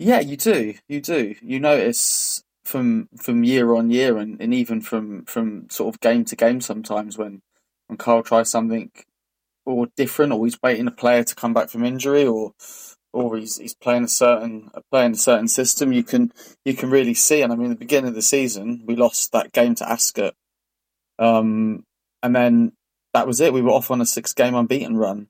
Yeah, you do. You do. You notice from from year on year, and, and even from from sort of game to game. Sometimes when when Carl tries something or different, or he's waiting a player to come back from injury, or or he's he's playing a certain playing a certain system, you can you can really see. And I mean, the beginning of the season, we lost that game to Ascot, um, and then that was it. We were off on a six game unbeaten run,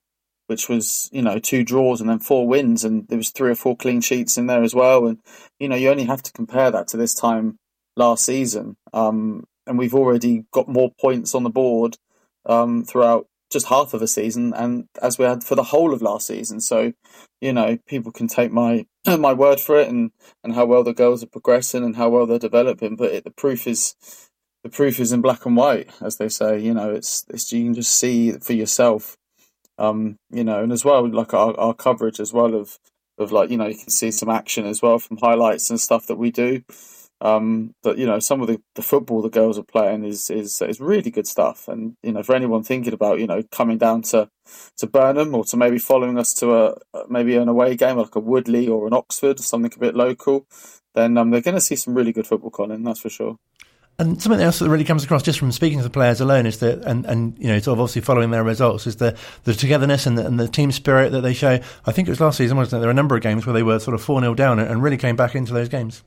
which was you know two draws and then four wins, and there was three or four clean sheets in there as well. And you know you only have to compare that to this time last season, um, and we've already got more points on the board um, throughout just half of a season, and as we had for the whole of last season. So you know people can take my my word for it, and and how well the girls are progressing and how well they're developing. But it, the proof is the proof is in black and white, as they say. You know, it's, it's you can just see for yourself um, you know, and as well like our, our coverage as well of of like you know you can see some action as well from highlights and stuff that we do. Um, but you know, some of the, the football the girls are playing is is is really good stuff. And you know, for anyone thinking about you know coming down to to Burnham or to maybe following us to a maybe an away game like a Woodley or an Oxford, something a bit local, then um, they're going to see some really good football, Colin. That's for sure. And something else that really comes across just from speaking to the players alone is that, and, and you know, sort of obviously following their results, is the, the togetherness and the, and the team spirit that they show. I think it was last season, wasn't it? There were a number of games where they were sort of 4 0 down and really came back into those games.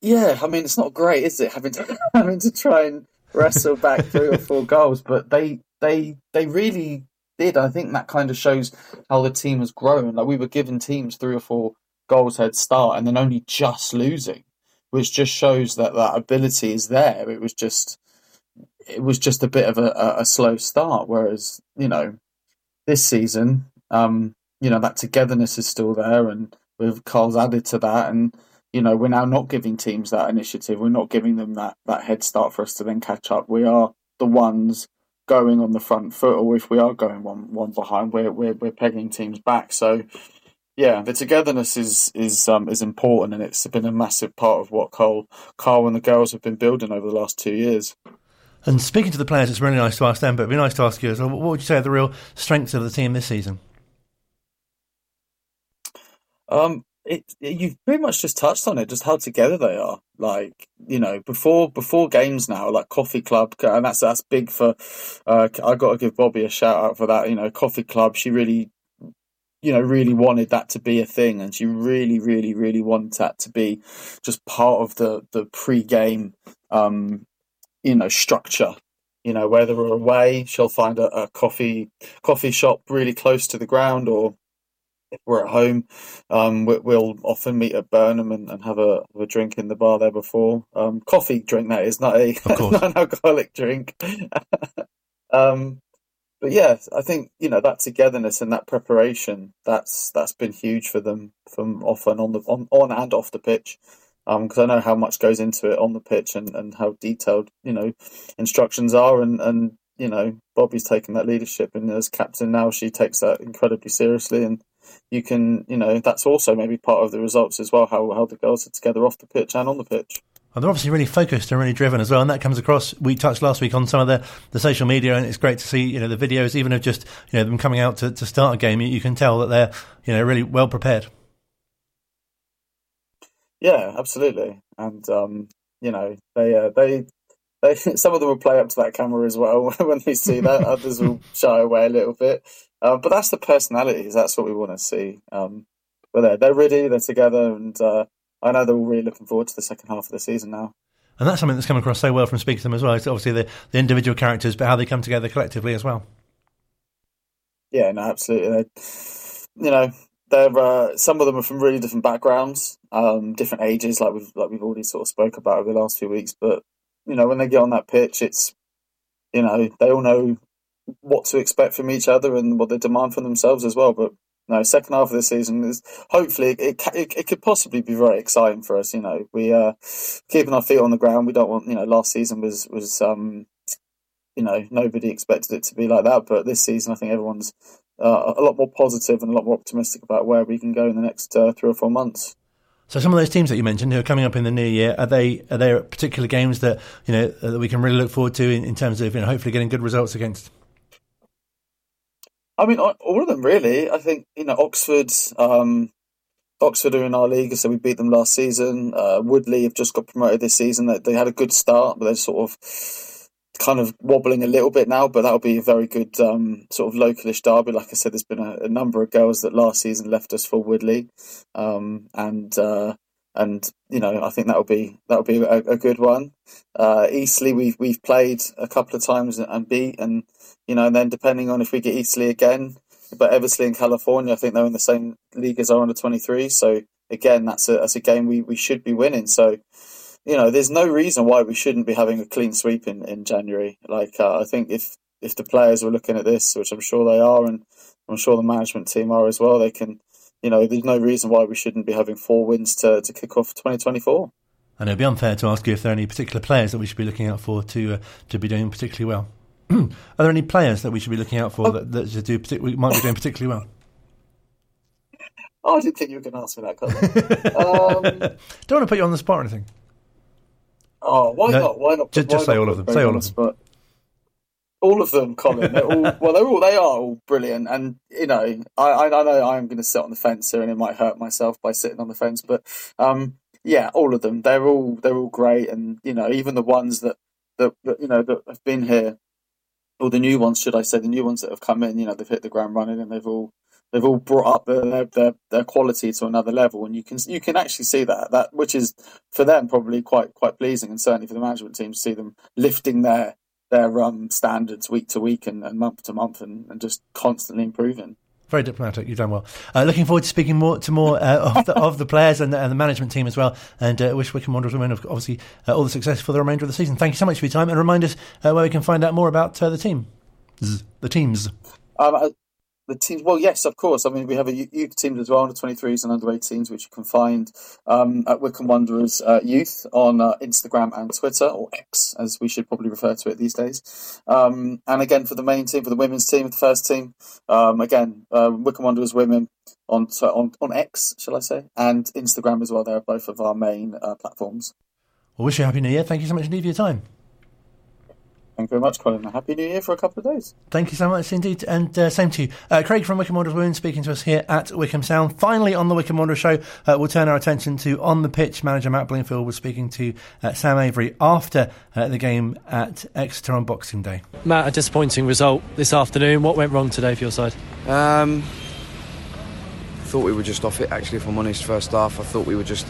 Yeah, I mean, it's not great, is it? Having to, having to try and wrestle back three or four goals, but they, they, they really did. I think that kind of shows how the team has grown. Like we were giving teams three or four goals head start and then only just losing which just shows that that ability is there. It was just it was just a bit of a, a, slow start. Whereas you know this season, um, you know that togetherness is still there, and with Carl's added to that, and you know we're now not giving teams that initiative. We're not giving them that that head start for us to then catch up. We are the ones going on the front foot, or if we are going one one behind, we're we're, we're pegging teams back. So yeah, the togetherness is is um, is important, and it's been a massive part of what Carl, Carl and the girls have been building over the last two years. And speaking to the players, it's really nice to ask them, but it'd be nice to ask you as well. What would you say are the real strengths of the team this season? Um, it, it, you've pretty much just touched on it, just how together they are. Like you know, before before games now, like Coffee Club, and that's that's big for. Uh, I got to give Bobby a shout out for that. You know, Coffee Club. She really you know, really wanted that to be a thing, and she really, really, really wanted that to be just part of the the pre-game, um, you know, structure. You know, whether we're away, she'll find a, a coffee coffee shop really close to the ground, or if we're at home, um, we, will often meet at Burnham and, and have, a, have, a, drink in the bar there before. Um, coffee drink that is not a non-alcoholic drink. um, but yeah, I think you know that togetherness and that preparation that's that's been huge for them from off and on the on, on and off the pitch. Because um, I know how much goes into it on the pitch and, and how detailed you know instructions are, and, and you know Bobby's taken that leadership, and as captain now she takes that incredibly seriously, and you can, you know, that's also maybe part of the results as well. How how the girls are together off the pitch and on the pitch. And they're obviously really focused and really driven as well, and that comes across. We touched last week on some of the, the social media, and it's great to see you know the videos, even of just you know them coming out to, to start a game. You, you can tell that they're you know really well prepared. Yeah, absolutely, and um, you know they uh, they they some of them will play up to that camera as well when they see that. Others will shy away a little bit, uh, but that's the personalities. That's what we want to see. Um, but they're they're ready, they're together, and uh, I know they're all really looking forward to the second half of the season now. And that's something that's come across so well from speaking to them as well. It's obviously the, the individual characters, but how they come together collectively as well. Yeah, no, absolutely. You know, they're uh, some of them are from really different backgrounds, um, different ages, like we've like we've already sort of spoke about over the last few weeks. But you know, when they get on that pitch, it's you know they all know what to expect from each other and what they demand from themselves as well. But no, second half of the season is hopefully it, it, it could possibly be very exciting for us. You know, we are uh, keeping our feet on the ground. We don't want you know last season was was um you know nobody expected it to be like that, but this season I think everyone's uh, a lot more positive and a lot more optimistic about where we can go in the next uh, three or four months. So some of those teams that you mentioned who are coming up in the new year are they are there particular games that you know that we can really look forward to in, in terms of you know hopefully getting good results against? I mean, all of them really. I think you know Oxford. Um, Oxford are in our league, so we beat them last season. Uh, Woodley have just got promoted this season. They, they had a good start, but they're sort of kind of wobbling a little bit now. But that'll be a very good um, sort of localish derby. Like I said, there's been a, a, number of girls that last season left us for Woodley, um, and uh, and you know I think that'll be that'll be a, a good one. Uh, Eastleigh we've we've played a couple of times and beat, and you know, and then depending on if we get Eastleigh again, but Eversley in California, I think they're in the same league as our under twenty three. So again, that's a that's a game we, we should be winning. So you know, there's no reason why we shouldn't be having a clean sweep in in January. Like uh, I think if if the players were looking at this, which I'm sure they are, and I'm sure the management team are as well, they can. You know, there's no reason why we shouldn't be having four wins to, to kick off 2024. And it'd be unfair to ask you if there are any particular players that we should be looking out for to uh, to be doing particularly well. are there any players that we should be looking out for oh. that, that do partic- might be doing particularly well? Oh, I didn't think you were going to ask me that, um, Don't want to put you on the spot or anything. Oh, why no, not? Why not? Just, just say all of them. Say all of them. All of them, Colin. They're all well. They're all. They are all brilliant. And you know, I, I, know I'm going to sit on the fence here, and it might hurt myself by sitting on the fence. But um, yeah, all of them. They're all they're all great. And you know, even the ones that that, that you know that have been here or the new ones, should I say, the new ones that have come in, you know, they've hit the ground running and they've all they've all brought up their, their their quality to another level, and you can you can actually see that that which is for them probably quite quite pleasing, and certainly for the management team to see them lifting their their um, standards week to week and, and month to month, and, and just constantly improving. Very diplomatic. You've done well. Uh, looking forward to speaking more to more uh, of, the, of the players and the, and the management team as well. And uh, wish Wycombe Wanderers women obviously uh, all the success for the remainder of the season. Thank you so much for your time, and remind us uh, where we can find out more about uh, the team, the teams. Um, the teams, well, yes, of course. I mean, we have a youth team as well, under 23s and under 18s, which you can find um, at Wycombe Wanderers uh, Youth on uh, Instagram and Twitter, or X, as we should probably refer to it these days. Um, and again, for the main team, for the women's team, the first team, um, again, uh, Wycombe Wanderers Women on, on on X, shall I say, and Instagram as well. They're both of our main uh, platforms. Well, wish you a happy new year. Thank you so much indeed for your time. Thank you very much, Colin. A happy New Year for a couple of days. Thank you so much indeed, and uh, same to you. Uh, Craig from Wycombe Wanderers Women speaking to us here at Wycombe Sound. Finally, on the Wycombe Wanderers show, uh, we'll turn our attention to on the pitch. Manager Matt Bloomfield was speaking to uh, Sam Avery after uh, the game at Exeter on Boxing Day. Matt, a disappointing result this afternoon. What went wrong today for your side? Um, thought we were just off it. Actually, if I'm honest, first half, I thought we were just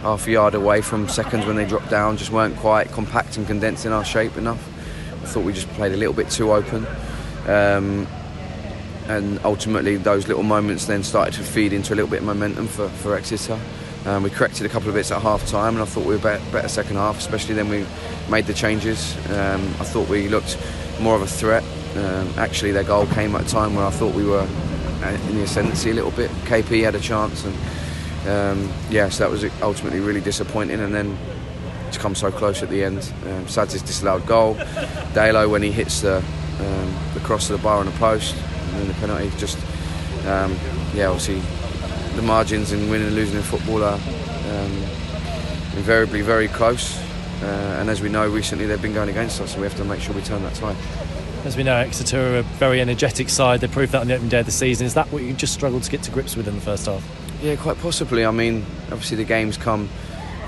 half a yard away from seconds when they dropped down. Just weren't quite compact and condensed in our shape enough. I thought we just played a little bit too open. Um, and ultimately, those little moments then started to feed into a little bit of momentum for, for Exeter. Um, we corrected a couple of bits at half time, and I thought we were better, better second half, especially then we made the changes. Um, I thought we looked more of a threat. Um, actually, their goal came at a time where I thought we were in the ascendancy a little bit. KP had a chance, and um, yeah, so that was ultimately really disappointing. And then come so close at the end. Um, Sads' disallowed goal. Dalo when he hits the um, the cross of the bar on the post, and then the penalty. Just um, yeah, obviously the margins in winning and losing in football are um, invariably very close. Uh, and as we know, recently they've been going against us, so we have to make sure we turn that tide. As we know, Exeter are a very energetic side. They proved that on the opening day of the season. Is that what you just struggled to get to grips with in the first half? Yeah, quite possibly. I mean, obviously the games come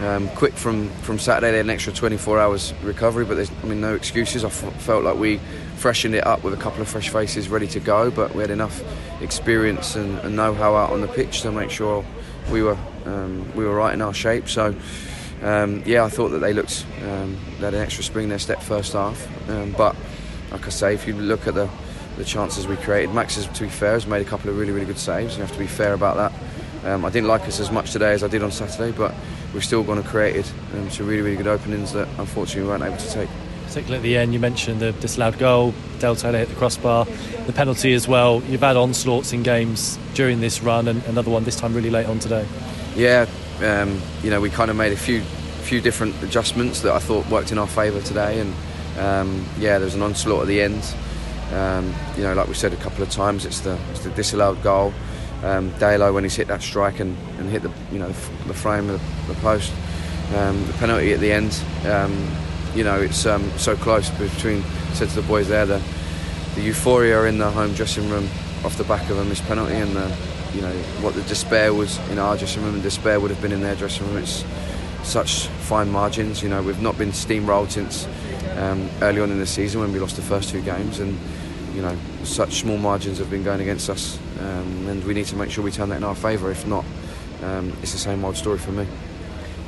um, quick from, from Saturday. They had an extra 24 hours recovery, but there's I mean no excuses. I f- felt like we freshened it up with a couple of fresh faces ready to go, but we had enough experience and, and know-how out on the pitch to make sure we were um, we were right in our shape. So. Um, yeah, I thought that they looked um, they had an extra spring in their step first half, um, but like I say, if you look at the, the chances we created, Max, has, to be fair, has made a couple of really really good saves. You have to be fair about that. Um, I didn't like us as much today as I did on Saturday, but we've still gone and created um, some really really good openings that unfortunately we weren't able to take. Particularly at the end, you mentioned the disallowed goal, Dale Taylor hit the crossbar, the penalty as well. You've had onslaughts in games during this run, and another one this time really late on today. Yeah, um, you know, we kind of made a few few different adjustments that I thought worked in our favour today, and um, yeah, there was an onslaught at the end. Um, you know, like we said a couple of times, it's the, it's the disallowed goal. Um, Dalo when he's hit that strike and, and hit the you know the frame of the, post, um, the penalty at the end. Um, you know, it's um, so close between. Said to the boys there, the the euphoria in the home dressing room off the back of a missed penalty, and the you know what the despair was in our dressing room, and despair would have been in their dressing room. It's such fine margins. You know, we've not been steamrolled since um, early on in the season when we lost the first two games, and you know, such small margins have been going against us, um, and we need to make sure we turn that in our favour. If not, um, it's the same old story for me.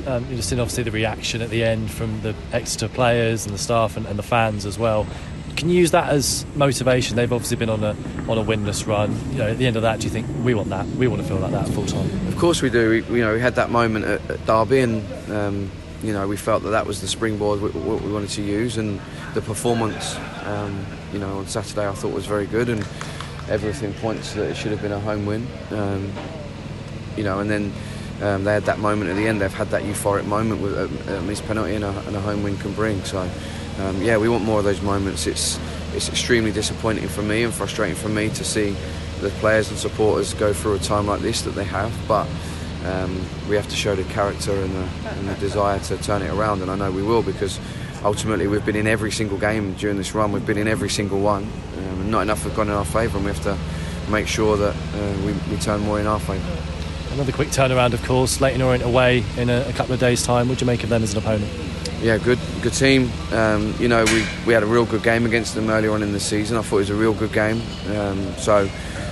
Um, you just seen obviously the reaction at the end from the Exeter players and the staff and, and, the fans as well. Can you use that as motivation? They've obviously been on a on a winless run. You know, at the end of that, do you think we want that? We want to feel like that full time. Of course we do. We, you know, we had that moment at, at Derby, and um, you know, we felt that that was the springboard we, what we wanted to use, and the performance, um, you know, on Saturday I thought was very good, and everything points that it should have been a home win. Um, you know, and then um, they had that moment at the end. They've had that euphoric moment with a, a missed penalty and a, and a, home win can bring. So, um, yeah, we want more of those moments. It's it's extremely disappointing for me and frustrating for me to see the players and supporters go through a time like this that they have. But um, we have to show the character and the, and the desire to turn it around, and I know we will because ultimately we've been in every single game during this run. We've been in every single one. Um, not enough have gone in our favour, and we have to make sure that uh, we, we turn more in our favour. Another quick turnaround, of course. Leyton Orient away in a, a, couple of days' time. What do you make of them as an opponent? Yeah, good, good team. Um, you know, we we had a real good game against them earlier on in the season. I thought it was a real good game. Um, so,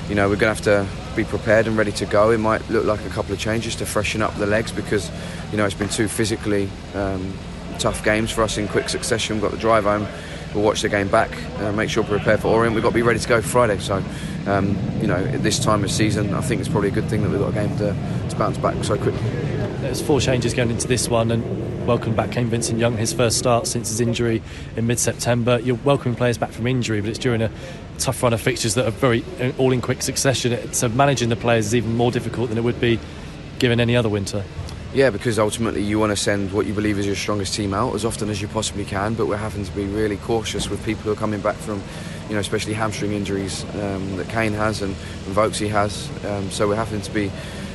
you know, we're going to have to be prepared and ready to go. It might look like a couple of changes to freshen up the legs because, you know, it's been too physically um, tough games for us in quick succession. We've got the drive home. We'll watch the game back, uh, make sure we're prepared for Orient. We've got to be ready to go Friday. So, um, you know, at this time of season, I think it's probably a good thing that we've got a game to, to bounce back so quickly. There's four changes going into this one, and welcome back Kane Vincent Young, his first start since his injury in mid-September. You're welcoming players back from injury, but it's during a tough run of fixtures that are very all in quick succession. So managing the players is even more difficult than it would be given any other winter. Yeah, because ultimately you want to send what you believe is your strongest team out as often as you possibly can, but we're having to be really cautious with people who are coming back from, you know, especially hamstring injuries um, that Kane has and, and Vokesy has. Um, so we're having to be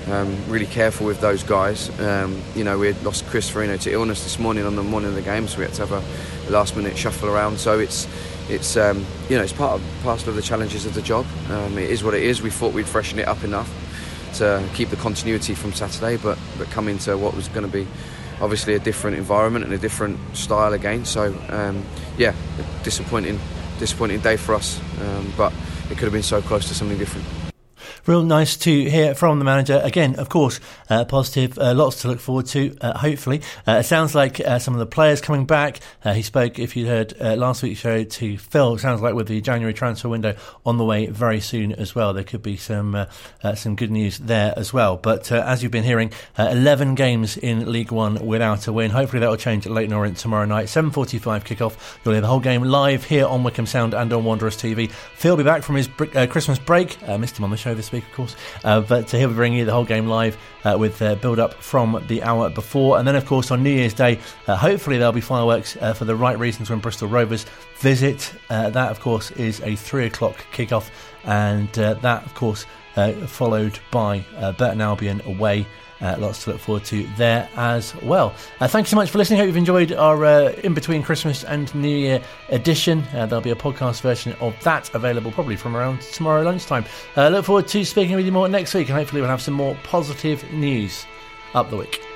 um, really careful with those guys. Um, you know, we had lost Chris Forino to illness this morning on the morning of the game, so we had to have a last minute shuffle around. So it's it's um, you know it's part of of the challenges of the job. Um, it is what it is. We thought we'd freshen it up enough to keep the continuity from Saturday, but but come into what was going to be obviously a different environment and a different style again. So um, yeah, disappointing disappointing day for us, um, but it could have been so close to something different real nice to hear from the manager. Again, of course, uh, positive, uh, lots to look forward to, uh, hopefully. Uh, it sounds like uh, some of the players coming back. Uh, he spoke, if you heard last week's show, to Phil. It sounds like with the January transfer window on the way very soon as well, there could be some some good news there as well. But as you've been hearing, 11 games in League One without a win. Hopefully that will change at Leyton Orient tomorrow night. 7.45 kickoff. You'll hear the whole game live here on Wycombe Sound and on Wanderers TV. Phil will be back from his Christmas break. missed him on the show this week of course. Uh, but he'll be bringing you the whole game live uh, with uh, build up from the hour before. And then, of course, on New Year's Day, uh, hopefully there'll be fireworks uh, for the right reasons when Bristol Rovers visit. Uh, that, of course, is a three o'clock kickoff. And that, of course, followed by Burton Albion away. Uh, lots to look forward to there as well. Uh, thank you so much for listening. Hope you've enjoyed our uh, in between Christmas and New Year edition. Uh, there'll be a podcast version of that available probably from around tomorrow lunchtime. Uh, look forward to speaking with you more next week, and hopefully we'll have some more positive news up the week.